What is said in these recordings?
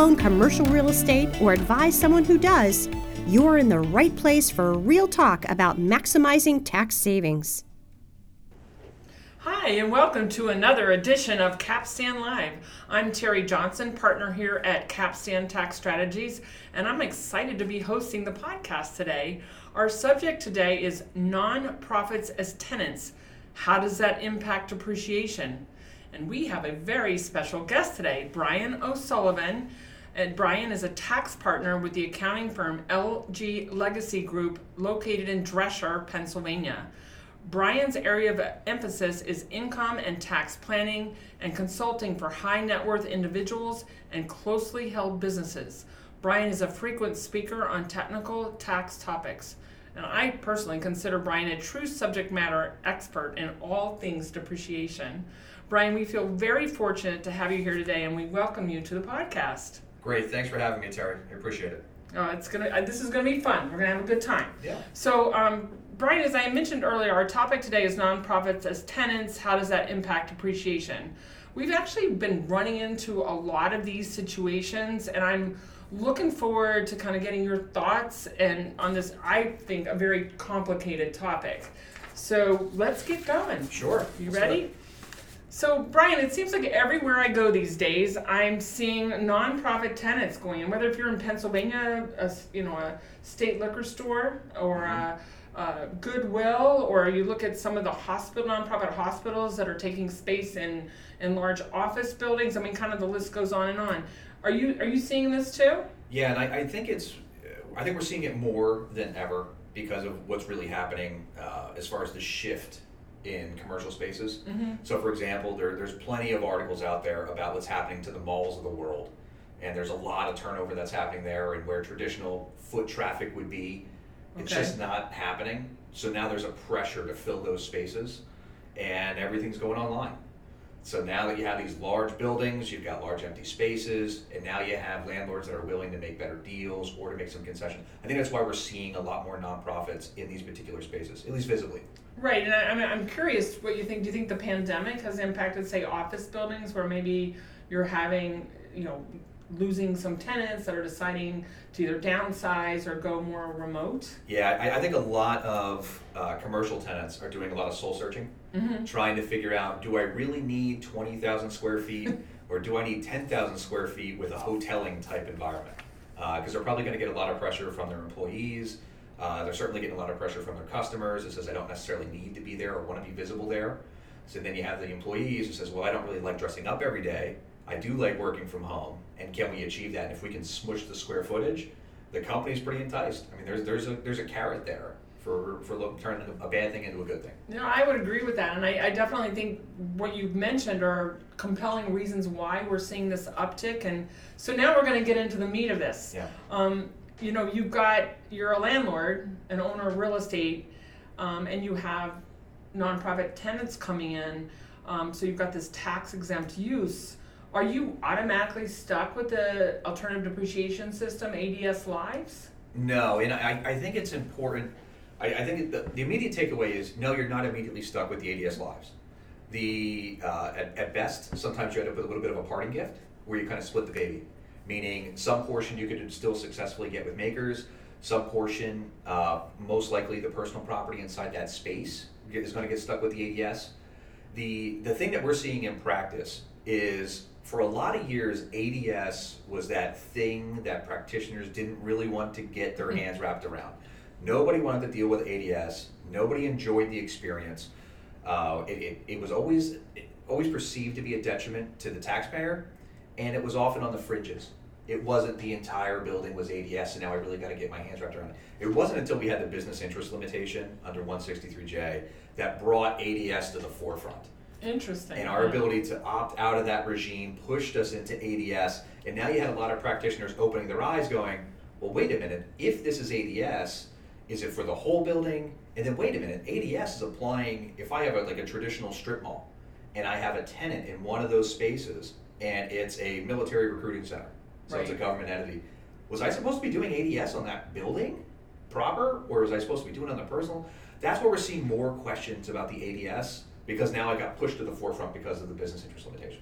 own commercial real estate or advise someone who does, you're in the right place for a real talk about maximizing tax savings. Hi, and welcome to another edition of Capstan Live. I'm Terry Johnson, partner here at Capstan Tax Strategies, and I'm excited to be hosting the podcast today. Our subject today is nonprofits as tenants. How does that impact depreciation? And we have a very special guest today, Brian O'Sullivan. And Brian is a tax partner with the accounting firm LG Legacy Group located in Dresher, Pennsylvania. Brian's area of emphasis is income and tax planning and consulting for high net worth individuals and closely held businesses. Brian is a frequent speaker on technical tax topics. And I personally consider Brian a true subject matter expert in all things depreciation. Brian, we feel very fortunate to have you here today and we welcome you to the podcast. Great, thanks for having me, Terry. I appreciate it. Uh, it's gonna. Uh, this is gonna be fun. We're gonna have a good time. Yeah. So, um, Brian, as I mentioned earlier, our topic today is nonprofits as tenants. How does that impact depreciation? We've actually been running into a lot of these situations, and I'm looking forward to kind of getting your thoughts and on this. I think a very complicated topic. So let's get going. Sure. You ready? So, Brian, it seems like everywhere I go these days, I'm seeing nonprofit tenants going in. Whether if you're in Pennsylvania, a, you know, a state liquor store or a, a Goodwill, or you look at some of the hospital nonprofit hospitals that are taking space in in large office buildings. I mean, kind of the list goes on and on. Are you are you seeing this too? Yeah, and I, I think it's, I think we're seeing it more than ever because of what's really happening uh, as far as the shift in commercial spaces. Mm-hmm. So, for example, there, there's plenty of articles out there about what's happening to the malls of the world, and there's a lot of turnover that's happening there, and where traditional foot traffic would be, it's Okay. just not happening. So now there's a pressure to fill those spaces, and everything's going online. So now that you have these large buildings, you've got large empty spaces, and now you have landlords that are willing to make better deals or to make some concessions. I think that's why we're seeing a lot more nonprofits in these particular spaces, at least visibly. Right, and I, I mean, I'm curious what you think. Do you think the pandemic has impacted, say, office buildings where maybe you're having, you know, losing some tenants that are deciding to either downsize or go more remote? Yeah, I, I think a lot of uh, commercial tenants are doing a lot of soul searching, Mm-hmm. trying to figure out do I really need 20,000 square feet or do I need 10,000 square feet with a hoteling type environment? Because they're probably going to get a lot of pressure from their employees. Uh, they're certainly getting a lot of pressure from their customers. It says, I don't necessarily need to be there or want to be visible there. So then you have the employees who says, well, I don't really like dressing up every day. I do like working from home. And can we achieve that? And if we can smush the square footage, the company's pretty enticed. I mean, there's, there's, a, there's a carrot there for, for turning a bad thing into a good thing. No, I would agree with that, and I, I definitely think what you've mentioned are compelling reasons why we're seeing this uptick. And so now we're going to get into the meat of this. Yeah. Um, you know, you've got you're a landlord, an owner of real estate, um, and you have nonprofit tenants coming in. Um, so you've got this tax exempt use. Are you automatically stuck with the alternative depreciation system, ADS lives? No, and I, I think it's important. I, I think the, the immediate takeaway is no, you're not immediately stuck with the ADS lives. The uh, at, at best, sometimes you end up with a little bit of a parting gift where you kind of split the baby, meaning some portion you could still successfully get with MACRS, some portion, uh, most likely the personal property inside that space is going to get stuck with the ADS. The the thing that we're seeing in practice is for a lot of years ADS was that thing that practitioners didn't really want to get their hands wrapped around. Nobody wanted to deal with ADS. Nobody enjoyed the experience. Uh, it, it, it was always it always perceived to be a detriment to the taxpayer, and it was often on the fringes. It wasn't the entire building was ADS, and now I really got to get my hands wrapped around it. It wasn't until we had the business interest limitation under 163J that brought ADS to the forefront. Interesting. And our ability to opt out of that regime pushed us into ADS. And now you had a lot of practitioners opening their eyes going, well, wait a minute, if this is ADS, is it for the whole building? And then wait a minute, ADS is applying, if I have a, like a traditional strip mall and I have a tenant in one of those spaces and it's a military recruiting center, so it's a government entity, was I supposed to be doing ADS on that building proper or was I supposed to be doing it on the personal? That's where we're seeing more questions about the ADS because now I got pushed to the forefront because of the business interest limitation.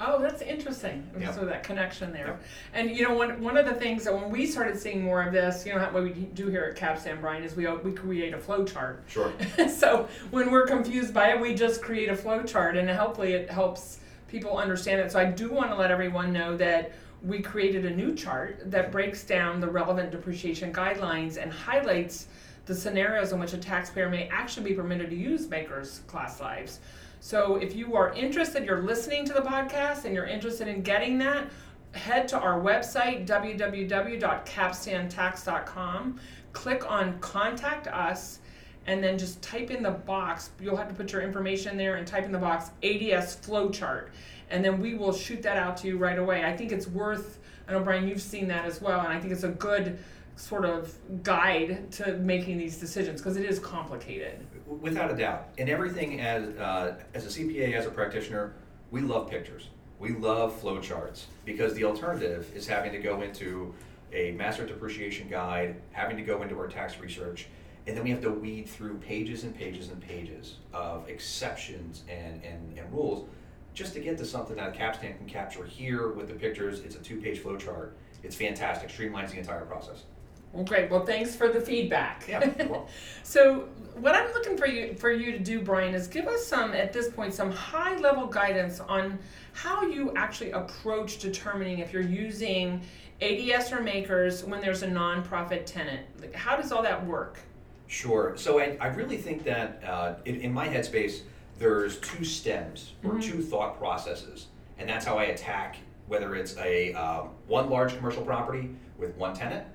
Oh, that's interesting. Yeah. So that connection there, and you know, one one of the things that when we started seeing more of this, you know, what we do here at Capstan, Brian, is we we create a flow chart. Sure. so when we're confused by it, we just create a flow chart, and hopefully it helps people understand it. So I do want to let everyone know that we created a new chart that breaks down the relevant depreciation guidelines and highlights the scenarios in which a taxpayer may actually be permitted to use MACRS class lives. So if you are interested, you're listening to the podcast and you're interested in getting that, head to our website www.capstantax.com, click on contact us and then just type in the box. You'll have to put your information there and type in the box ADS flowchart, and then we will shoot that out to you right away. I think it's worth. I know Brian, you've seen that as well, and I think it's a good sort of guide to making these decisions because it is complicated. Without a doubt, and everything as uh, as a CPA, as a practitioner, we love pictures. We love flowcharts because the alternative is having to go into a master depreciation guide, having to go into our tax research, and then we have to weed through pages and pages and pages of exceptions and, and, and rules just to get to something that Capstan can capture here with the pictures. It's a two-page flowchart. It's fantastic, streamlines the entire process. Well, great. Well, thanks for the feedback. Yeah, you're so, what I'm looking for you for you to do, Brian, is give us some at this point some high level guidance on how you actually approach determining if you're using ADS or MACRS when there's a nonprofit tenant. Like, how does all that work? Sure. So I, I really think that uh, in, in my headspace, there's two stems or two thought processes, and that's how I attack whether it's a um, one large commercial property with one tenant,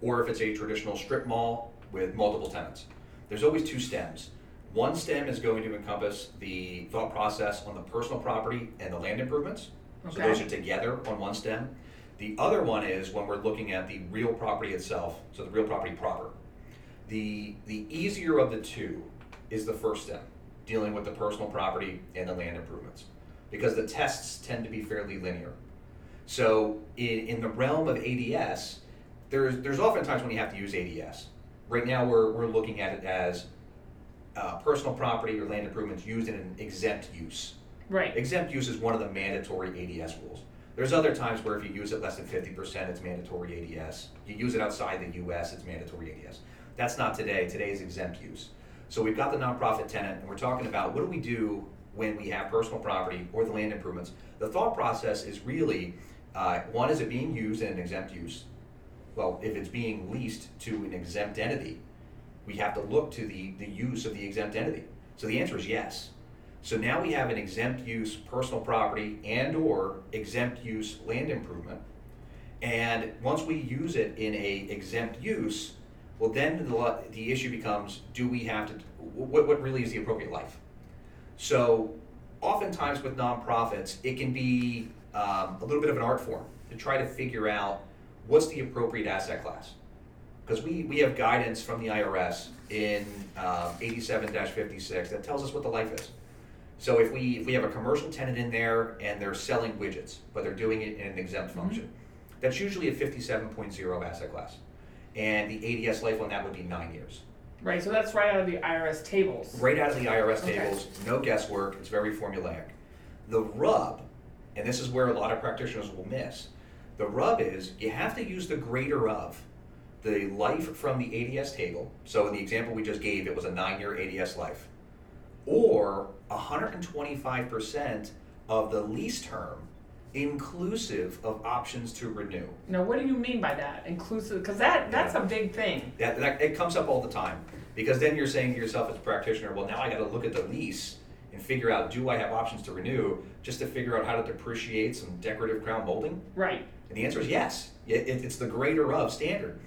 or if it's a traditional strip mall with multiple tenants. There's always two stems. One stem is going to encompass the thought process on the personal property and the land improvements. So those are together on one stem. The other one is when we're looking at the real property itself, so the real property proper. The, the easier of the two is the first step, dealing with the personal property and the land improvements, because the tests tend to be fairly linear. So in, in the realm of ADS, there's, there's oftentimes when you have to use ADS. Right now, we're, we're looking at it as uh, personal property or land improvements used in an exempt use. Right. Exempt use is one of the mandatory ADS rules. There's other times where if you use it less than 50%, it's mandatory ADS. You use it outside the US, it's mandatory ADS. That's not today. Today is exempt use. So we've got the nonprofit tenant, and we're talking about what do we do when we have personal property or the land improvements. The thought process is really uh, one, is it being used in an exempt use? Well, if it's being leased to an exempt entity, we have to look to the, the use of the exempt entity. So the answer is yes. So now we have an exempt use personal property and or exempt use land improvement. And once we use it in a exempt use, well then the, the issue becomes, do we have to, what, what really is the appropriate life? So oftentimes with nonprofits, it can be um, a little bit of an art form to try to figure out what's the appropriate asset class. Because we, we have guidance from the IRS in um, 87-56 that tells us what the life is. So if we if we have a commercial tenant in there and they're selling widgets, but they're doing it in an exempt function, that's usually a 57.0 asset class. And the ADS life on that would be nine years. Right. So that's right out of the IRS tables. Right out of the IRS Okay. tables, no guesswork, it's very formulaic. The rub, and this is where a lot of practitioners will miss, the rub is you have to use the greater of the life from the ADS table. So in the example we just gave, it was a nine year ADS life. Or 125% of the lease term, inclusive of options to renew. Now, what do you mean by that? Inclusive? Because that that's a big thing. That, that it comes up all the time because then you're saying to yourself as a practitioner, well, now I got to look at the lease and figure out do I have options to renew just to figure out how to depreciate some decorative crown molding? Right. And the answer is yes. It, it- it's the greater of standard.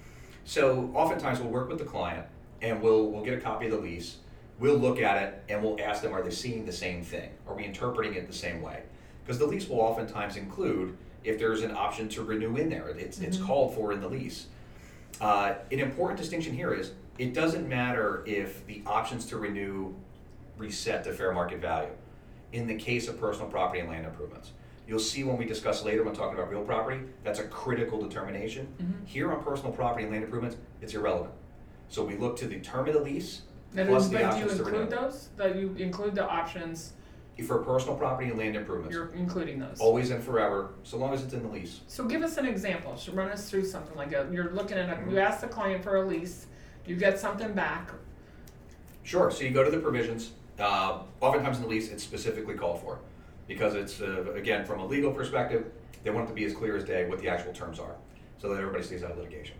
So oftentimes we'll work with the client and we'll we'll get a copy of the lease. We'll look at it and we'll ask them, are they seeing the same thing? Are we interpreting it the same way? Because the lease will oftentimes include if there's an option to renew in there. It's, it's called for in the lease. Uh, an important distinction here is it doesn't matter if the options to renew reset to fair market value in the case of personal property and land improvements. You'll see when we discuss later when talking about real property, that's a critical determination. Here on personal property and land improvements, it's irrelevant. So we look to the term of the lease Now, plus the but do you options to renew. include those? That you include the options For personal property and land improvements, You're including those. always and forever, so long as it's in the lease. So give us an example. So run us through something like that. You're looking at a, you ask the client for a lease, you get something back. Sure. So you go to the provisions. Uh, oftentimes in the lease, it's specifically called for because it's uh, again from a legal perspective, they want it to be as clear as day what the actual terms are, so that everybody stays out of litigation.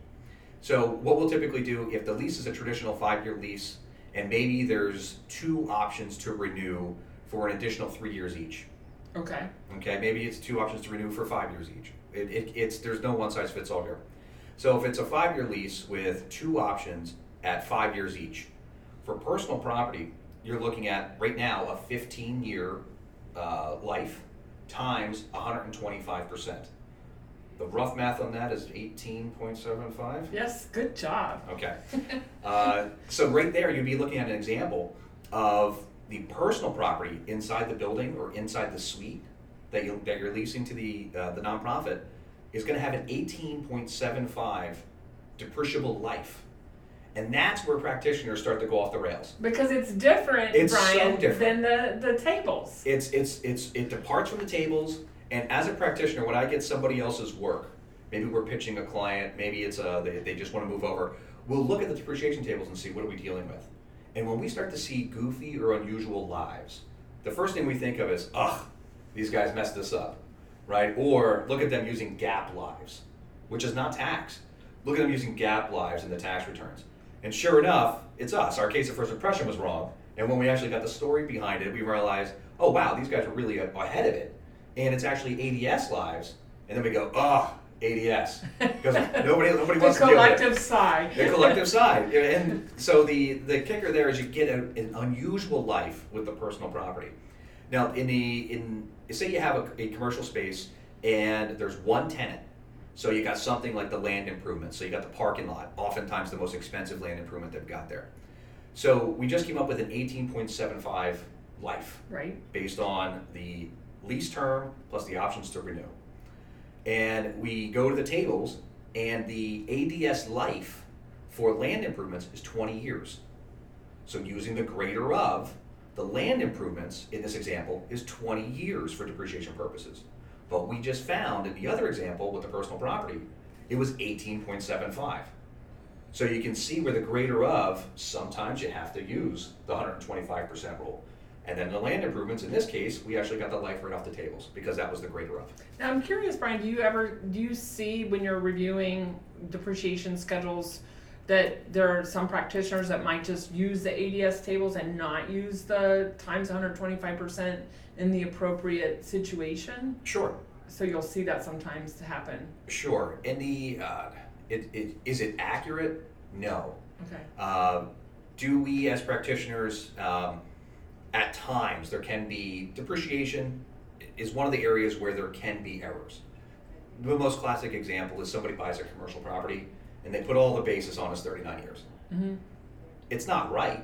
So what we'll typically do if the lease is a traditional five-year lease, and maybe there's two options to renew for an additional three years each. Okay. Okay, maybe it's two options to renew for five years each. It, it, it's there's no one size fits all here. So if it's a five year lease with two options at five years each, for personal property, you're looking at right now a 15 year uh, life times 125 percent. The rough math on that is 18.75. Yes, good job. Okay. Uh, so right there, you'd be looking at an example of the personal property inside the building or inside the suite that you that you're leasing to the uh, the nonprofit is going to have an 18.75 depreciable life, and that's where practitioners start to go off the rails. Because it's different, It's so different. than the, the tables. It's it's it's it departs from the tables, and as a practitioner, when I get somebody else's work, maybe we're pitching a client, maybe it's a they, they just want to move over. We'll look at the depreciation tables and see what are we dealing with, and when we start to see goofy or unusual lives, the first thing we think of is, ugh, these guys messed this up, right? Or look at them using GAAP lives, which is not tax. Look at them using GAAP lives in the tax returns. And sure enough, it's us. Our case of first impression was wrong. And when we actually got the story behind it, we realized, oh wow, these guys are really ahead of it. And it's actually ADS lives. And then we go, oh, ADS. Because nobody, nobody wants to with it. collective sigh. The collective side. And so the, the kicker there is you get a, an unusual life with the personal property. Now, in the in say you have a, a commercial space and there's one tenant, so you got something like the land improvement. So you got the parking lot, oftentimes the most expensive land improvement they've got there. So we just came up with an 18.75 life Right? based on the lease term plus the options to renew. And we go to the tables, and the ADS life for land improvements is 20 years. So using the greater of, the land improvements in this example is 20 years for depreciation purposes. But we just found in the other example with the personal property, it was 18.75. So you can see where the greater of, sometimes you have to use the 125% rule. And then the land improvements, in this case, we actually got the life right off the tables because that was the greater of. Now I'm curious, Brian, do you ever do you see when you're reviewing depreciation schedules that there are some practitioners that might just use the ADS tables and not use the times 125% in the appropriate situation? Sure, So you'll see that sometimes happen. sure. And the, uh, it, it, is it accurate? No. Okay. Uh, do we, as practitioners, um, at times there can be depreciation is one of the areas where there can be errors. The most classic example is somebody buys a commercial property and they put all the basis on as 39 years. hmm It's not right,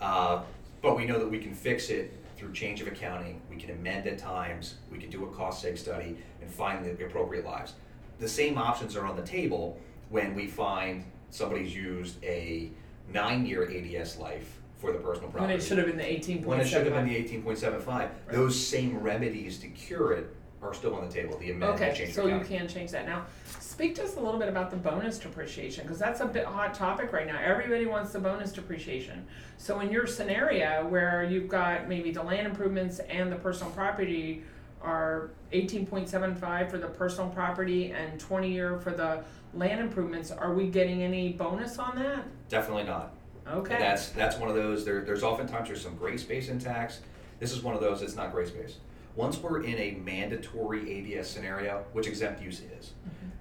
uh, but we know that we can fix it through change of accounting. We can amend at times. We can do a cost seg study and find the appropriate lives. The same options are on the table when we find somebody's used a nine-year ADS life for the personal When property. it should have been the 18.75. When it should have been the 18.75. Those same remedies to cure it are still on the table. The amend, the Okay, change so you can change that now. Speak to us a little bit about the bonus depreciation because that's a bit hot topic right now. Everybody wants the bonus depreciation. So in your scenario where you've got maybe the land improvements and the personal property are eighteen point seven five for the personal property and twenty year for the land improvements, are we getting any bonus on that? Definitely not. Okay. And that's that's one of those. There, there's oftentimes there's some gray space in tax. This is one of those. It's not gray space. Once we're in a mandatory ADS scenario, which exempt use is,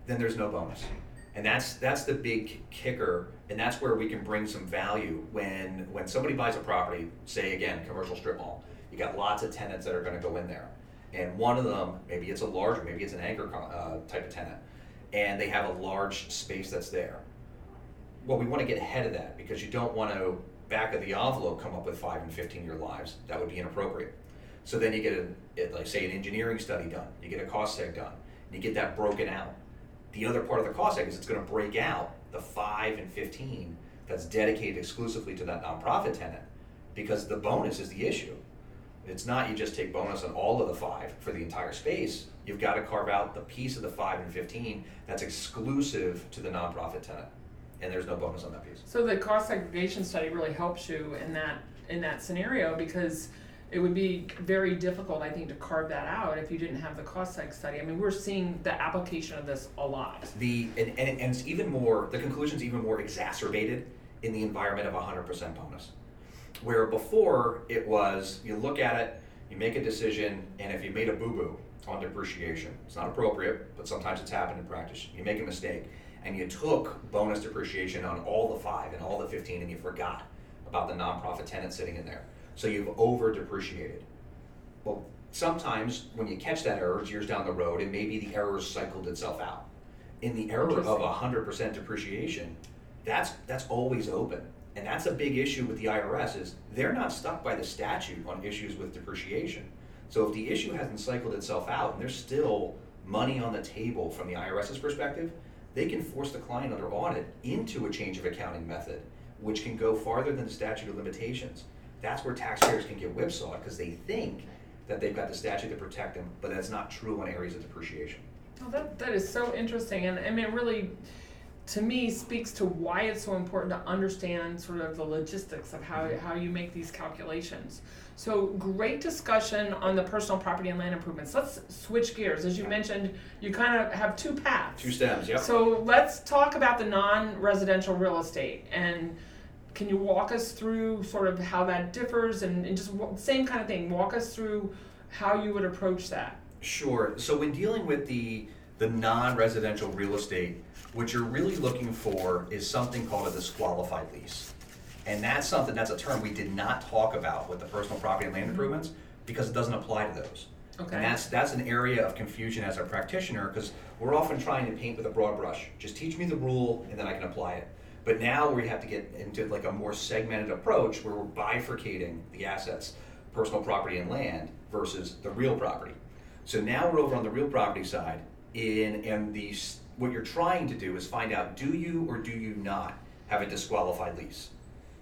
then there's no bonus, and that's that's the big kicker, and that's where we can bring some value when when somebody buys a property, say again commercial strip mall. You got lots of tenants that are going to go in there, and one of them maybe it's a larger, maybe it's an anchor uh, type of tenant, and they have a large space that's there well, we want to get ahead of that because you don't want to back of the envelope come up with five and 15 year lives. That would be inappropriate. So then you get a, like say an engineering study done, you get a cost seg done, and you get that broken out. The other part of the cost seg is it's going to break out the five and 15 that's dedicated exclusively to that nonprofit tenant because the bonus is the issue. It's not you just take bonus on all of the five for the entire space. You've got to carve out the piece of the five and 15 that's exclusive to the nonprofit tenant. And there's no bonus on that piece. So the cost segregation study really helps you in that in that scenario because it would be very difficult, I think, to carve that out if you didn't have the cost seg study. I mean, we're seeing the application of this a lot. The and, and, and it's even more the conclusion's even more exacerbated in the environment of 100% bonus. Where before it was you look at it, you make a decision, and if you made a boo-boo on depreciation, it's not appropriate, but sometimes it's happened in practice. You make a mistake and you took bonus depreciation on all the five and all the 15 and you forgot about the nonprofit tenant sitting in there. So you've over depreciated. Well, sometimes when you catch that error, it's years down the road, and maybe the error cycled itself out. In the error of Interesting. 100% depreciation, that's that's always open, and that's a big issue with the IRS. Is they're not stuck by the statute on issues with depreciation. So if the issue hasn't cycled itself out, and there's still money on the table from the IRS's perspective, they can force the client under audit into a change of accounting method, which can go farther than the statute of limitations. That's where taxpayers can get whipsawed because they think that they've got the statute to protect them, but that's not true on areas of depreciation. Oh, that, that is so interesting, and I mean, it really, to me, speaks to why it's so important to understand sort of the logistics of how, mm-hmm. how you make these calculations. So, great discussion on the personal property and land improvements. Let's switch gears. As you mentioned, you kind of have two paths. Two stems, yep. So, let's talk about the non residential real estate. And can you walk us through sort of how that differs and, and just wa- same kind of thing? Walk us through how you would approach that. Sure. So when dealing with the the non-residential real estate, what you're really looking for is something called a disqualified lease. And that's something that's a term we did not talk about with the personal property and land mm-hmm. improvements because it doesn't apply to those. Okay. And that's that's an area of confusion as a practitioner because we're often trying to paint with a broad brush. Just teach me the rule and then I can apply it. But now we have to get into like a more segmented approach where we're bifurcating the assets, personal property and land versus the real property. So now we're over on the real property side, in and these what you're trying to do is find out do you or do you not have a disqualified lease.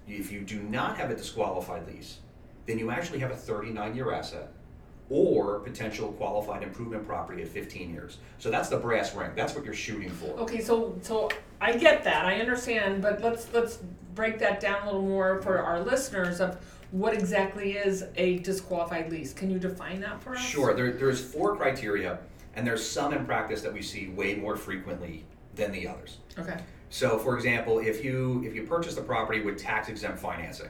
If you do not have a disqualified lease, then you actually have a 39 year asset or potential qualified improvement property at 15 years. So that's the brass ring. That's what you're shooting for. Okay, so so I get that, I understand, but let's let's break that down a little more for our listeners of what exactly is a disqualified lease. Can you define that for us? Sure. There, there's four criteria, and there's some in practice that we see way more frequently than the others. Okay. So, for example, if you if you purchase the property with tax exempt financing,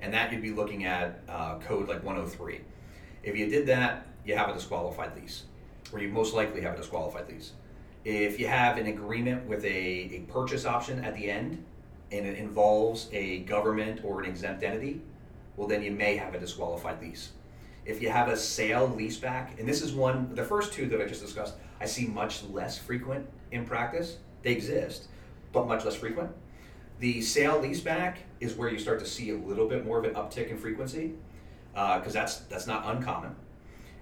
and that you'd be looking at uh, code like 103. If you did that, you have a disqualified lease, or you most likely have a disqualified lease. If you have an agreement with a, a purchase option at the end, and it involves a government or an exempt entity, well, then you may have a disqualified lease. If you have a sale leaseback, and this is one, the first two that I just discussed, I see much less frequent in practice. They exist, but much less frequent. The sale leaseback is where you start to see a little bit more of an uptick in frequency, uh, because that's that's not uncommon.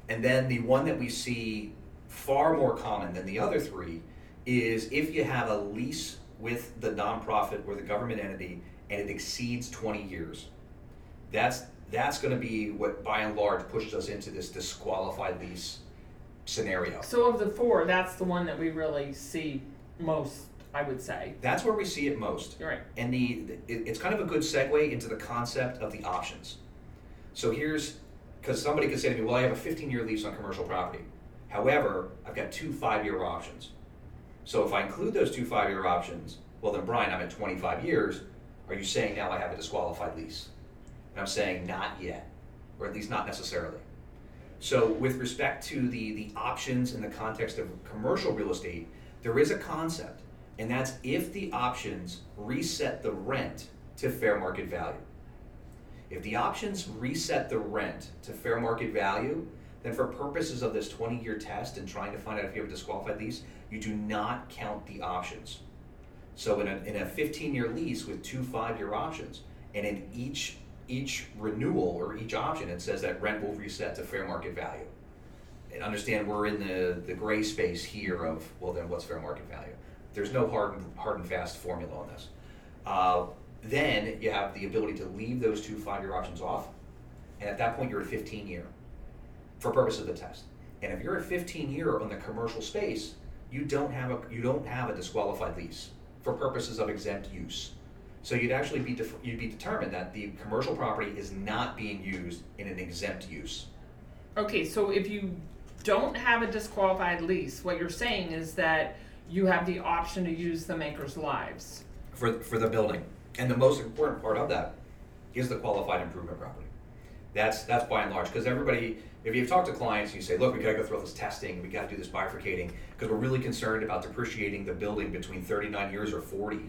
And then the one that we see far more common than the other three is if you have a lease with the nonprofit or the government entity and it exceeds 20 years. That's that's going to be what by and large pushes us into this disqualified lease scenario. So of the four, that's the one that we really see most, I would say. That's where we see it most. You're right. And the it, it's kind of a good segue into the concept of the options. So here's because somebody could say to me, "Well, I have a 15-year lease on commercial property. However, I've got two five-year options. So if I include those two five-year options, well then, Brian, I'm at 25 years. Are you saying now I have a disqualified lease?" And I'm saying not yet, or at least not necessarily. So with respect to the, the options in the context of commercial real estate, there is a concept, and that's if the options reset the rent to fair market value. If the options reset the rent to fair market value, then for purposes of this 20 year test and trying to find out if you have a disqualified lease, you do not count the options. So in a, in a 15 year lease with two five year options, and in each each renewal or each option, it says that rent will reset to fair market value. And understand we're in the, the gray space here of, well, then what's fair market value? There's no hard and, hard and fast formula on this. Uh, then you have the ability to leave those two five year options off and at that point you're at 15 year for purpose of the test. And if you're at 15 year on the commercial space, you don't have a you don't have a disqualified lease for purposes of exempt use. So you'd actually be def- you'd be determined that the commercial property is not being used in an exempt use. Okay, so if you don't have a disqualified lease, what you're saying is that you have the option to use the MACRS lives. for, for the building. And the most important part of that is the qualified improvement property. That's, that's by and large, because everybody, if you talk to clients, you say, look, we gotta go through all this testing, we gotta do this bifurcating, because we're really concerned about depreciating the building between thirty-nine years or 40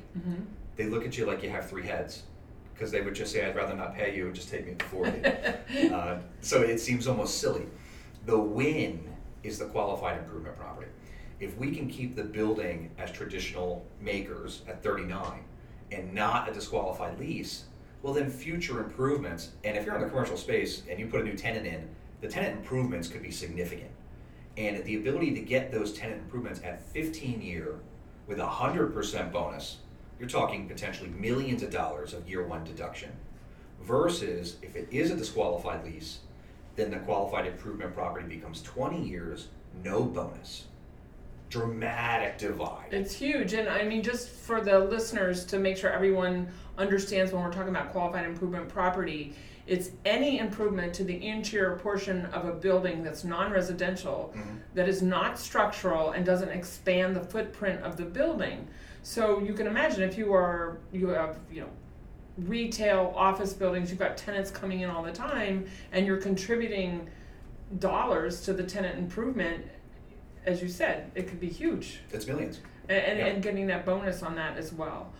They look at you like you have three heads, because they would just say, I'd rather not pay you and just take me to forty. Uh, So it seems almost silly. The win is the qualified improvement property. If we can keep the building as traditional MACRS at thirty-nine and not a disqualified lease, well then future improvements, and if you're in the commercial space and you put a new tenant in, the tenant improvements could be significant. And the ability to get those tenant improvements at fifteen year with a hundred percent bonus, you're talking potentially millions of dollars of year one deduction. Versus if it is a disqualified lease, then the qualified improvement property becomes twenty years, no bonus. Dramatic divide. It's huge, and I mean, just for the listeners to make sure everyone understands when we're talking about qualified improvement property, it's any improvement to the interior portion of a building that's non-residential, Mhm. that is not structural and doesn't expand the footprint of the building. So you can imagine if you are you have you know retail office buildings, you've got tenants coming in all the time, and you're contributing dollars to the tenant improvement. As you said, it could be huge It's millions. and, and, Yeah. and getting that bonus on that as well.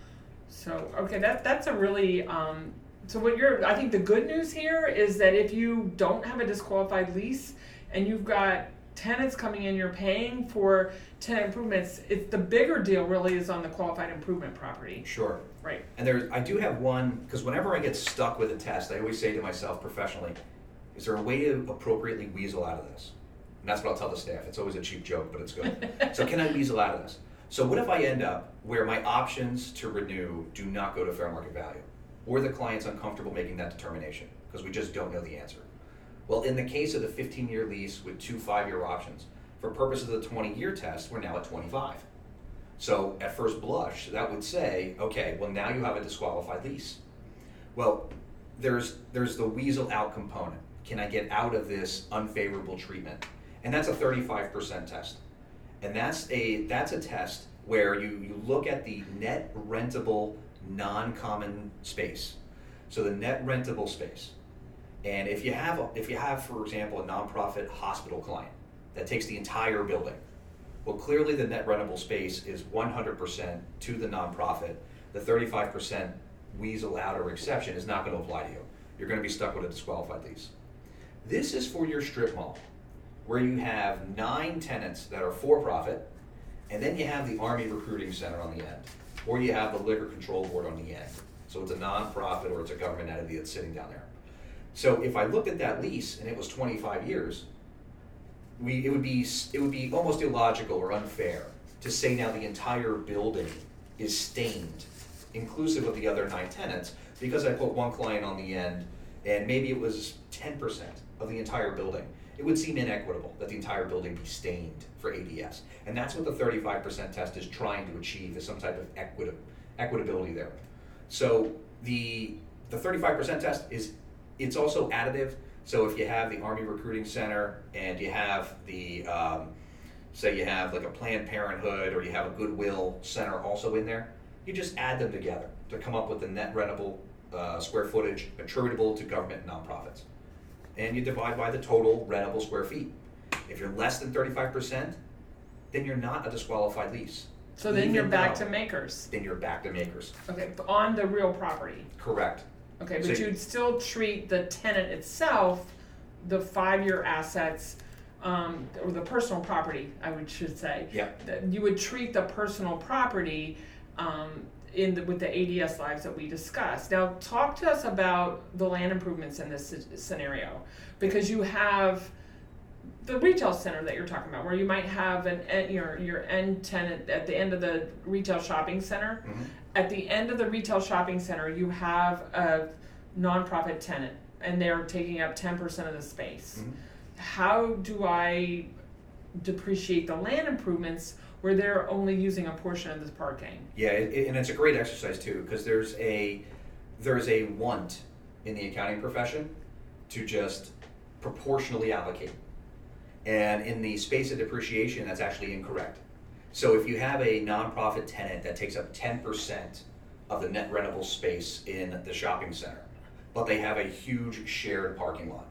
So okay, that that's a really um, so what you're I think the good news here is that if you don't have a disqualified lease and you've got tenants coming in, you're paying for tenant improvements. It's the bigger deal really is on the qualified improvement property, Sure. right? And there, I do have one, because whenever I get stuck with a test, I always say to myself professionally, is there a way to appropriately weasel out of this? And that's what I'll tell the staff. It's always a cheap joke, but it's good. so can I weasel out of this? So what if I end up where my options to renew do not go to fair market value? Or the client's uncomfortable making that determination because we just don't know the answer. Well, in the case of the 15 year lease with two five year options, for purposes of the 20 year test, we're now at 25. So at first blush, that would say, okay, well now you have a disqualified lease. Well, there's there's the weasel out component. Can I get out of this unfavorable treatment? And that's a 35% test. And that's a that's a test where you, you look at the net rentable non-common space. So the net rentable space. And if you have if you have, for example, a nonprofit hospital client that takes the entire building, well, clearly the net rentable space is 100% to the nonprofit. The 35% weasel out or exception is not going to apply to you. You're going to be stuck with a disqualified lease. This is for your strip mall, where you have nine tenants that are for profit, and then you have the Army Recruiting Center on the end, or you have the Liquor Control Board on the end. So it's a nonprofit or it's a government entity that's sitting down there. So if I looked at that lease and it was 25 years, we, it would be it would be almost illogical or unfair to say now the entire building is stained, inclusive of the other nine tenants, because I put one client on the end, and maybe it was ten percent of the entire building. It would seem inequitable that the entire building be stained for ADS, and that's what the thirty-five percent test is trying to achieve is some type of equity, equitability there. So the the thirty-five percent test is it's also additive. So if you have the Army Recruiting Center and you have the, um, say you have like a Planned Parenthood or you have a Goodwill Center also in there, you just add them together to come up with the net rentable uh, square footage attributable to government nonprofits. And you divide by the total rentable square feet. If you're less than 35%, then you're not a disqualified lease. So then you're back though- to MACRS. Then you're back to MACRS. Okay, but on the real property. Correct. Okay, but you- you'd still treat the tenant itself, the five-year assets, um, or the personal property, I would should say. Yeah. That you would treat the personal property, um, in the, with the ADS lives that we discussed. Now, talk to us about the land improvements in this scenario, because you have the retail center that you're talking about, where you might have an, your, your end tenant at the end of the retail shopping center Mhm. at the end of the retail shopping center, you have a nonprofit tenant and they're taking up 10% of the space. Mhm. How do I depreciate the land improvements where they're only using a portion of this parking? Yeah, it, and it's a great exercise too, because there's a there's a want in the accounting profession to just proportionally allocate, and in the space of depreciation, that's actually incorrect. So if you have a nonprofit tenant that takes up ten percent of the net rentable space in the shopping center, but they have a huge shared parking lot,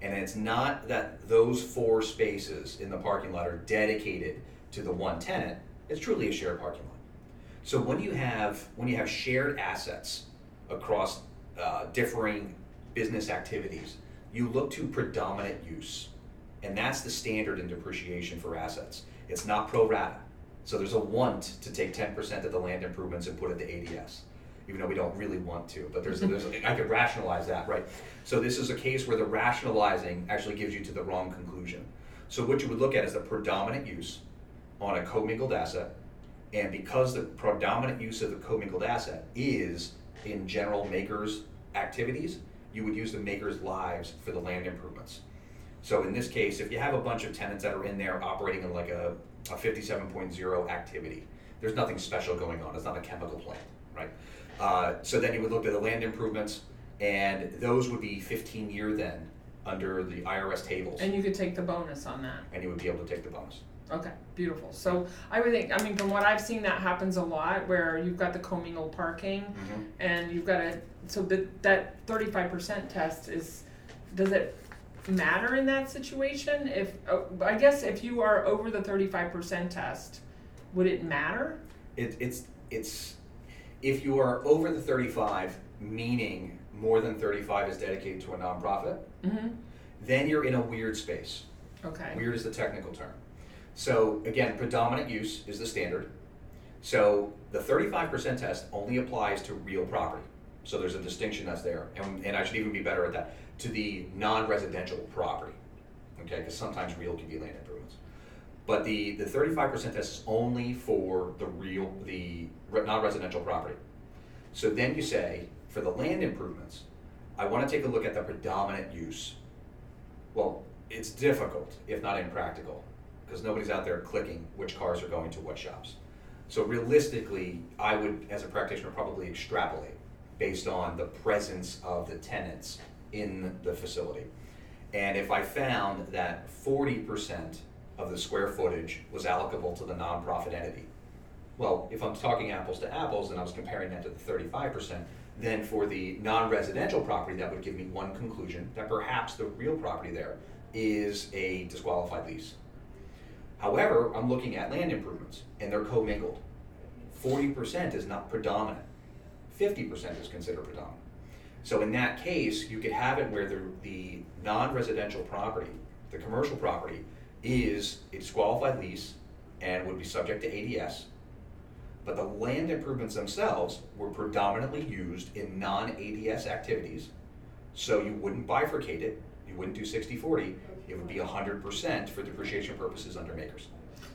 and it's not that those four spaces in the parking lot are dedicated to the one tenant, it's truly a shared parking lot. So when you have when you have shared assets across uh, differing business activities, you look to predominant use, and that's the standard in depreciation for assets. It's not pro rata. So there's a want to take 10% of the land improvements and put it to ADS, even though we don't really want to. But there's, there's I could rationalize that, right? So this is a case where the rationalizing actually gives you to the wrong conclusion. So what you would look at is the predominant use on a commingled asset, and because the predominant use of the commingled asset is in general MACRS activities, you would use the MACRS lives for the land improvements. So in this case, if you have a bunch of tenants that are in there operating in like a, a 57.0 activity, there's nothing special going on. It's not a chemical plant, right? Uh, so then you would look at the land improvements, and those would be 15 year then under the IRS tables, And you could take the bonus on that. and you would be able to take the bonus. Okay, beautiful. So I would think, I mean, from what I've seen, that happens a lot where you've got the commingled parking Mhm. and you've got a, so that, that thirty-five percent test is, does it matter in that situation? If, oh, I guess if you are over the thirty-five percent test, would it matter? It, it's it's if you are over the 35, meaning more than 35 is dedicated to a nonprofit, Mm-hmm, then you're in a weird space. okay. Weird is the technical term. So again, predominant use is the standard. So the 35% test only applies to real property. So there's a distinction that's there, and, and I should even be better at that to the non-residential property. Okay, because sometimes real can be land improvements. But the, the 35% test is only for the real, the re- non-residential property. So then you say, for the land improvements, I want to take a look at the predominant use. Well, it's difficult, if not impractical, because nobody's out there clicking which cars are going to what shops. So realistically, I would, as a practitioner, probably extrapolate based on the presence of the tenants in the facility. And if I found that forty percent of the square footage was allocable to the nonprofit entity, well, if I'm talking apples to apples and I was comparing that to the thirty-five percent, then for the non-residential property, that would give me one conclusion, that perhaps the real property there is a disqualified lease. However, I'm looking at land improvements, and they're commingled. Forty percent is not predominant, fifty percent is considered predominant. So in that case, you could have it where the, the non-residential property, the commercial property, is a disqualified lease and would be subject to ADS. But the land improvements themselves were predominantly used in non-ADS activities. So you wouldn't bifurcate it, you wouldn't do 60-40, it would be hundred percent for depreciation purposes under MACRS.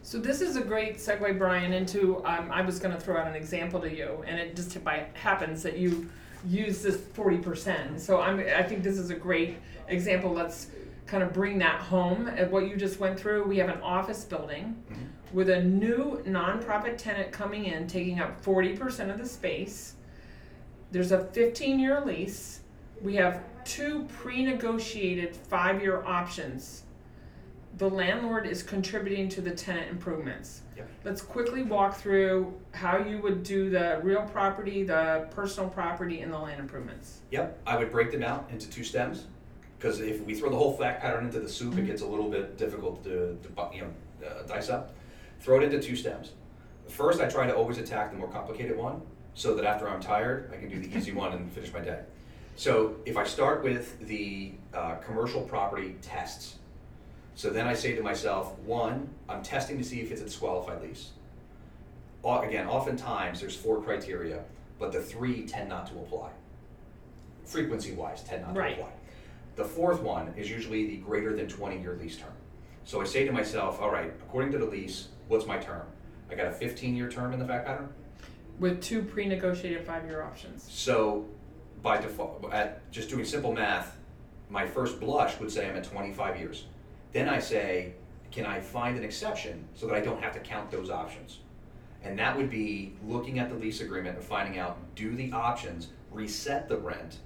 So this is a great segue, Brian, into, um, I was gonna throw out an example to you, and it just by happens that you use this forty percent. So I'm, I think this is a great example, let's kind of bring that home, at what you just went through, we have an office building with a new nonprofit tenant coming in, taking up forty percent of the space. There's a fifteen-year lease, we have two pre-negotiated five-year options the landlord is contributing to the tenant improvements. Yep. Let's quickly walk through how you would do the real property, the personal property, and the land improvements. Yep, I would break them out into two stems, because if we throw the whole fact pattern into the soup, it gets a little bit difficult to, to you know, uh, dice up. Throw it into two stems. First, I try to always attack the more complicated one, so that after I'm tired, I can do the easy one and finish my day. So if I start with the uh, commercial property tests, so then I say to myself, one, I'm testing to see if it's a disqualified lease. Au- Again, oftentimes there's four criteria, but the three tend not to apply. Frequency wise, tend not to apply. The fourth one is usually the greater than 20 year lease term. So I say to myself, all right, according to the lease, what's my term? I got a 15 year term in the fact pattern. With two pre-negotiated five-year options. So by default, at just doing simple math, my first blush would say I'm at 25 years. Then I say, can I find an exception so that I don't have to count those options? And that would be looking at the lease agreement and finding out do the options reset the rent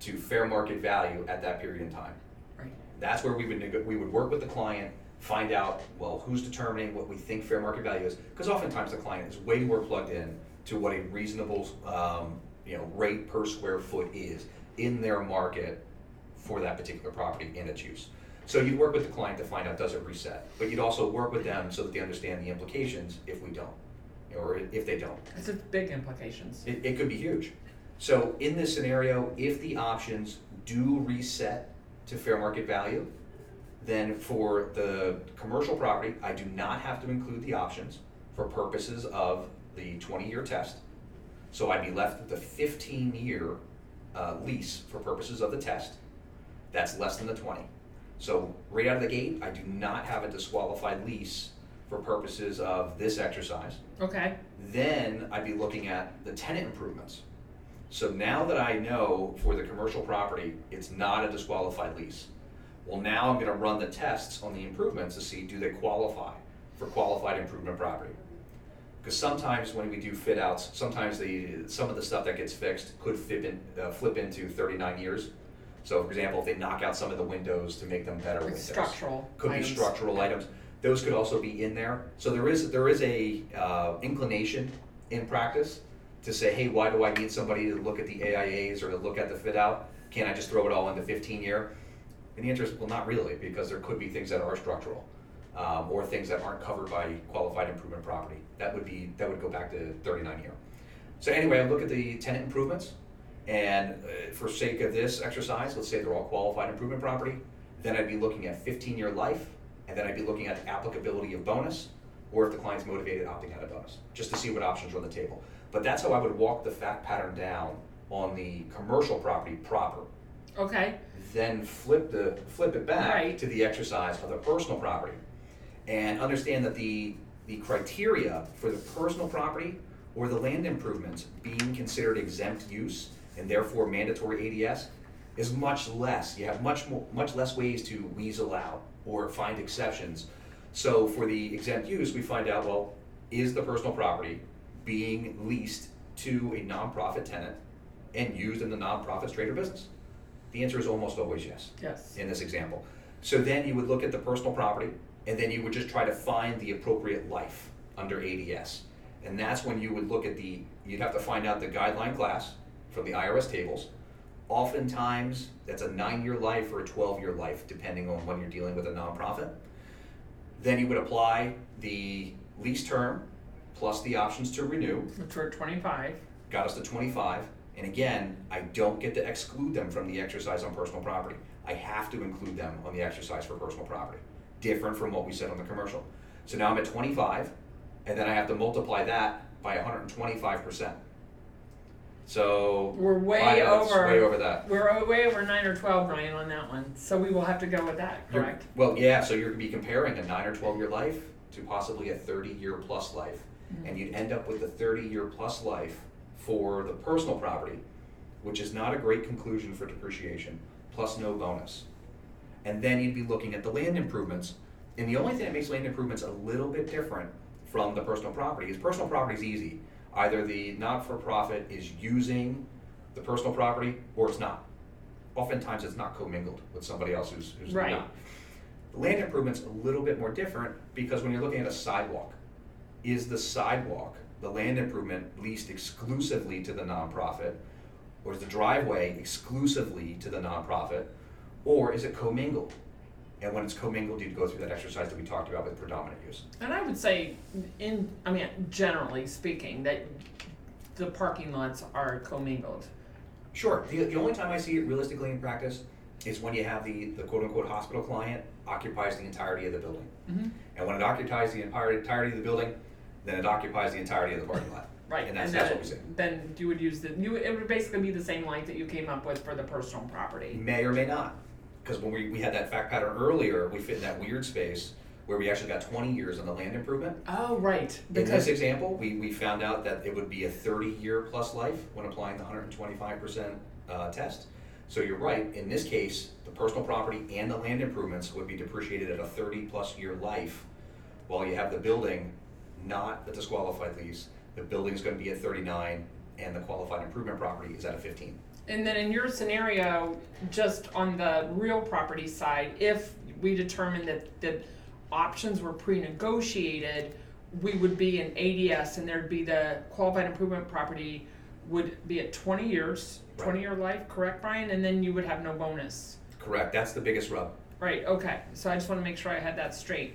to fair market value at that period in time? Right. That's where we would nego- we would work with the client, find out well who's determining what we think fair market value is, because oftentimes the client is way more plugged in to what a reasonable um, you know rate per square foot is in their market for that particular property and its use. So you'd work with the client to find out does it reset, but you'd also work with them so that they understand the implications if we don't, or if they don't. It's a big implications. It, it could be huge. So in this scenario, if the options do reset to fair market value, then for the commercial property, I do not have to include the options for purposes of the twenty-year test. So I'd be left with the fifteen-year uh, lease for purposes of the test. That's less than the twenty. So right out of the gate, I do not have a disqualified lease for purposes of this exercise. Okay. Then I'd be looking at the tenant improvements. So now that I know for the commercial property, it's not a disqualified lease. Well, now I'm gonna run the tests on the improvements to see, do they qualify for qualified improvement property? Because sometimes when we do fit outs, sometimes the, some of the stuff that gets fixed could flip in, uh, flip into thirty-nine years. So for example, if they knock out some of the windows to make them better windows. structural Could items. be structural items, those could also be in there. So there is, there is a, uh, inclination in practice to say, hey, why do I need somebody to look at the AIAs or to look at the fit out? Can't I just throw it all into fifteen year? And the answer is, well, not really, because there could be things that are structural, um, or things that aren't covered by qualified improvement property. That would be, that would go back to thirty-nine year. So anyway, I look at the tenant improvements, and uh, for sake of this exercise, let's say they're all qualified improvement property, then I'd be looking at fifteen-year life, and then I'd be looking at applicability of bonus, or if the client's motivated, opting out of bonus, just to see what options are on the table. But that's how I would walk the fact pattern down on the commercial property proper. Okay. Then flip the, flip it back Right. to the exercise of the personal property. And understand that the, the criteria for the personal property or the land improvements being considered exempt use and therefore mandatory ADS is much less. You have much more, much less ways to weasel out or find exceptions. So for the exempt use, we find out, well, is the personal property being leased to a nonprofit tenant and used in the nonprofit's trade or business? The answer is almost always yes Yes. in this example. So then you would look at the personal property, and then you would just try to find the appropriate life under ADS. And that's when you would look at the, you'd have to find out the guideline class from the IRS tables. Oftentimes, that's a nine-year life or a twelve-year life, depending on when you're dealing with a nonprofit. Then you would apply the lease term plus the options to renew, Which were twenty-five. got us to 25. And again, I don't get to exclude them from the exercise on personal property. I have to include them on the exercise for personal property. Different from what we said on the commercial. So now I'm at 25, and then I have to multiply that by 125%. So We're way over. way over that. We're way over nine or twelve, Brian, on that one. So we will have to go with that, You're- correct? Well, yeah, so you're gonna be comparing a nine or 12 year life to possibly a 30 year plus life. Mm-hmm. And you'd end up with a 30 year plus life for the personal property, which is not a great conclusion for depreciation, plus no bonus. And then you'd be looking at the land improvements. And the only thing that makes land improvements a little bit different from the personal property is personal property is easy. Either the not for profit is using the personal property or it's not. Oftentimes it's not commingled with somebody else who's, who's Right. not. The land improvement's a little bit more different because when you're looking at a sidewalk, is the sidewalk, the land improvement leased exclusively to the nonprofit? Or is the driveway exclusively to the nonprofit? Or is it commingled? And when it's commingled, you go through that exercise that we talked about with predominant use. And I would say, in I mean, generally speaking, that the parking lots are commingled. Sure, the, the only time I see it realistically in practice is when you have the, the quote unquote hospital client occupies the entirety of the building. Mhm. And when it occupies the entire, entirety of the building, then it occupies the entirety of the parking lot. Right, And that's, and that's what we say. then you would use the, you, it would basically be the same light that you came up with for the personal property. May or may not. Because when we, we had that fact pattern earlier, we fit in that weird space where we actually got twenty years on the land improvement. Oh, right, In this example, we, we found out that it would be a thirty-year plus life when applying the hundred and twenty-five percent uh, test. So you're right, in this case, the personal property and the land improvements would be depreciated at a 30 plus year life, while you have the building, not the disqualified lease, the building's gonna be at 39 and the qualified improvement property is at a 15. And then in your scenario, just on the real property side, if we determined that the options were pre-negotiated, we would be in ADS and there'd be the qualified improvement property would be at twenty years, twenty year life, correct, Brian? And then you would have no bonus. Correct, that's the biggest rub. Right, okay, so I just wanna make sure I had that straight.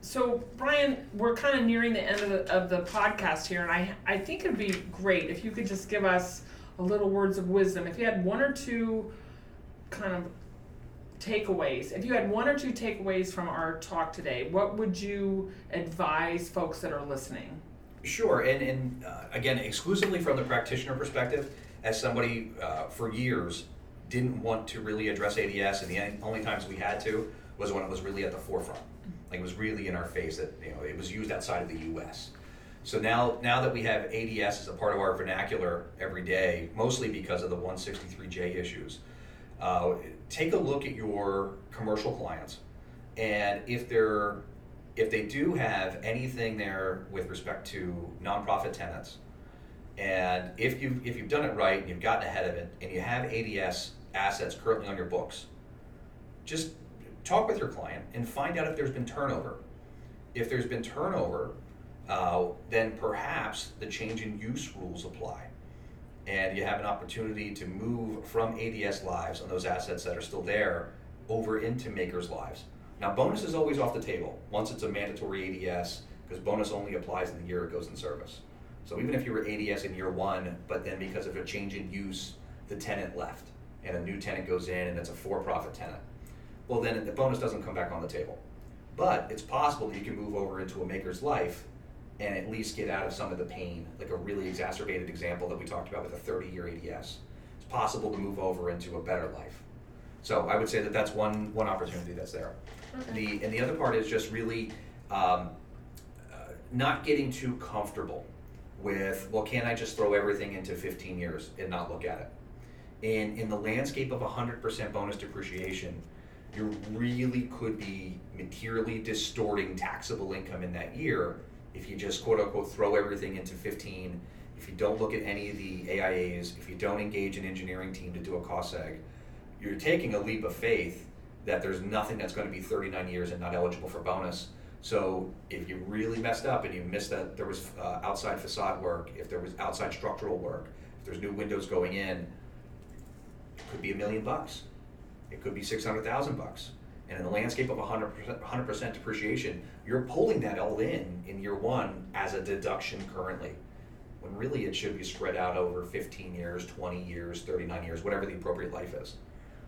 So, Brian, we're kind of nearing the end of the, of the podcast here, and I, I think it'd be great if you could just give us a little words of wisdom. If you had one or two kind of takeaways, if you had one or two takeaways from our talk today, what would you advise folks that are listening? Sure, and, and uh, again, exclusively from the practitioner perspective, as somebody uh, for years didn't want to really address ADS, and the only times we had to was when it was really at the forefront. Like it was really in our face that you know it was used outside of the U.S. So now, now that we have ADS as a part of our vernacular every day, mostly because of the 163J issues, uh, take a look at your commercial clients, and if they're if they do have anything there with respect to nonprofit tenants, and if you if you've done it right and you've gotten ahead of it, and you have ADS assets currently on your books, just talk with your client and find out if there's been turnover. If there's been turnover, uh, then perhaps the change in use rules apply, and you have an opportunity to move from ADS lives on those assets that are still there over into MACRS lives. Now, bonus is always off the table once it's a mandatory ADS because bonus only applies in the year it goes in service. So even if you were ADS in year one, but then because of a change in use, the tenant left and a new tenant goes in and it's a for-profit tenant, well then the bonus doesn't come back on the table. But it's possible that you can move over into a MACRS life and at least get out of some of the pain, like a really exacerbated example that we talked about with a 30-year ADS. It's possible to move over into a better life. So I would say that that's one one opportunity that's there. The and the other part is just really um, uh, not getting too comfortable with well, can I just throw everything into 15 years and not look at it? In in the landscape of 100% bonus depreciation, you really could be materially distorting taxable income in that year if you just quote unquote throw everything into 15. If you don't look at any of the AIAs, if you don't engage an engineering team to do a cost you're taking a leap of faith that there's nothing that's going to be 39 years and not eligible for bonus. So if you really messed up and you missed that there was uh, outside facade work, if there was outside structural work, if there's new windows going in, it could be a million bucks. It could be 600,000 bucks. And in the landscape of 100%, 100% depreciation, you're pulling that all in in year one as a deduction currently. When really it should be spread out over 15 years, 20 years, 39 years, whatever the appropriate life is.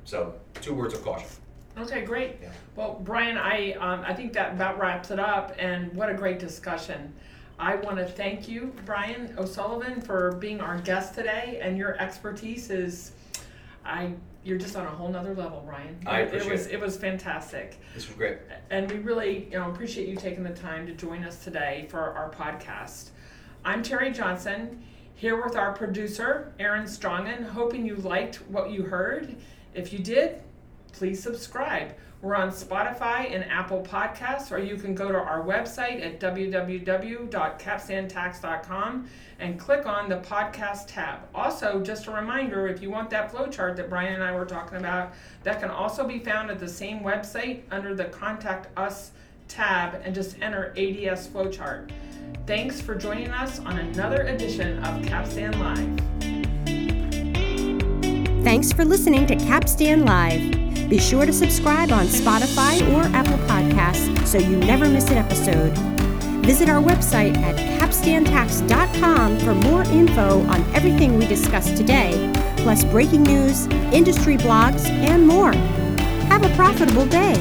So, two words of caution. Okay, great. Yeah. Well, Brian, I um, I think that about wraps it up, and what a great discussion. I want to thank you, Brian O'Sullivan, for being our guest today, and your expertise is, I you're just on a whole nother level, Ryan. I it, appreciate was it. it was fantastic, This was great. and we really you know appreciate you taking the time to join us today for our podcast. I'm Terry Johnson, here with our producer Aaron Strongen, hoping you liked what you heard. If you did, please subscribe. We're on Spotify and Apple Podcasts, or you can go to our website at www.capstantax.com and click on the podcast tab. Also, just a reminder if you want that flowchart that Brian and I were talking about, that can also be found at the same website under the Contact Us tab and just enter ADS flowchart. Thanks for joining us on another edition of Capstan Live. Thanks for listening to Capstan Live. Be sure to subscribe on Spotify or Apple Podcasts so you never miss an episode. Visit our website at capstantax.com for more info on everything we discussed today, plus breaking news, industry blogs, and more. Have a profitable day.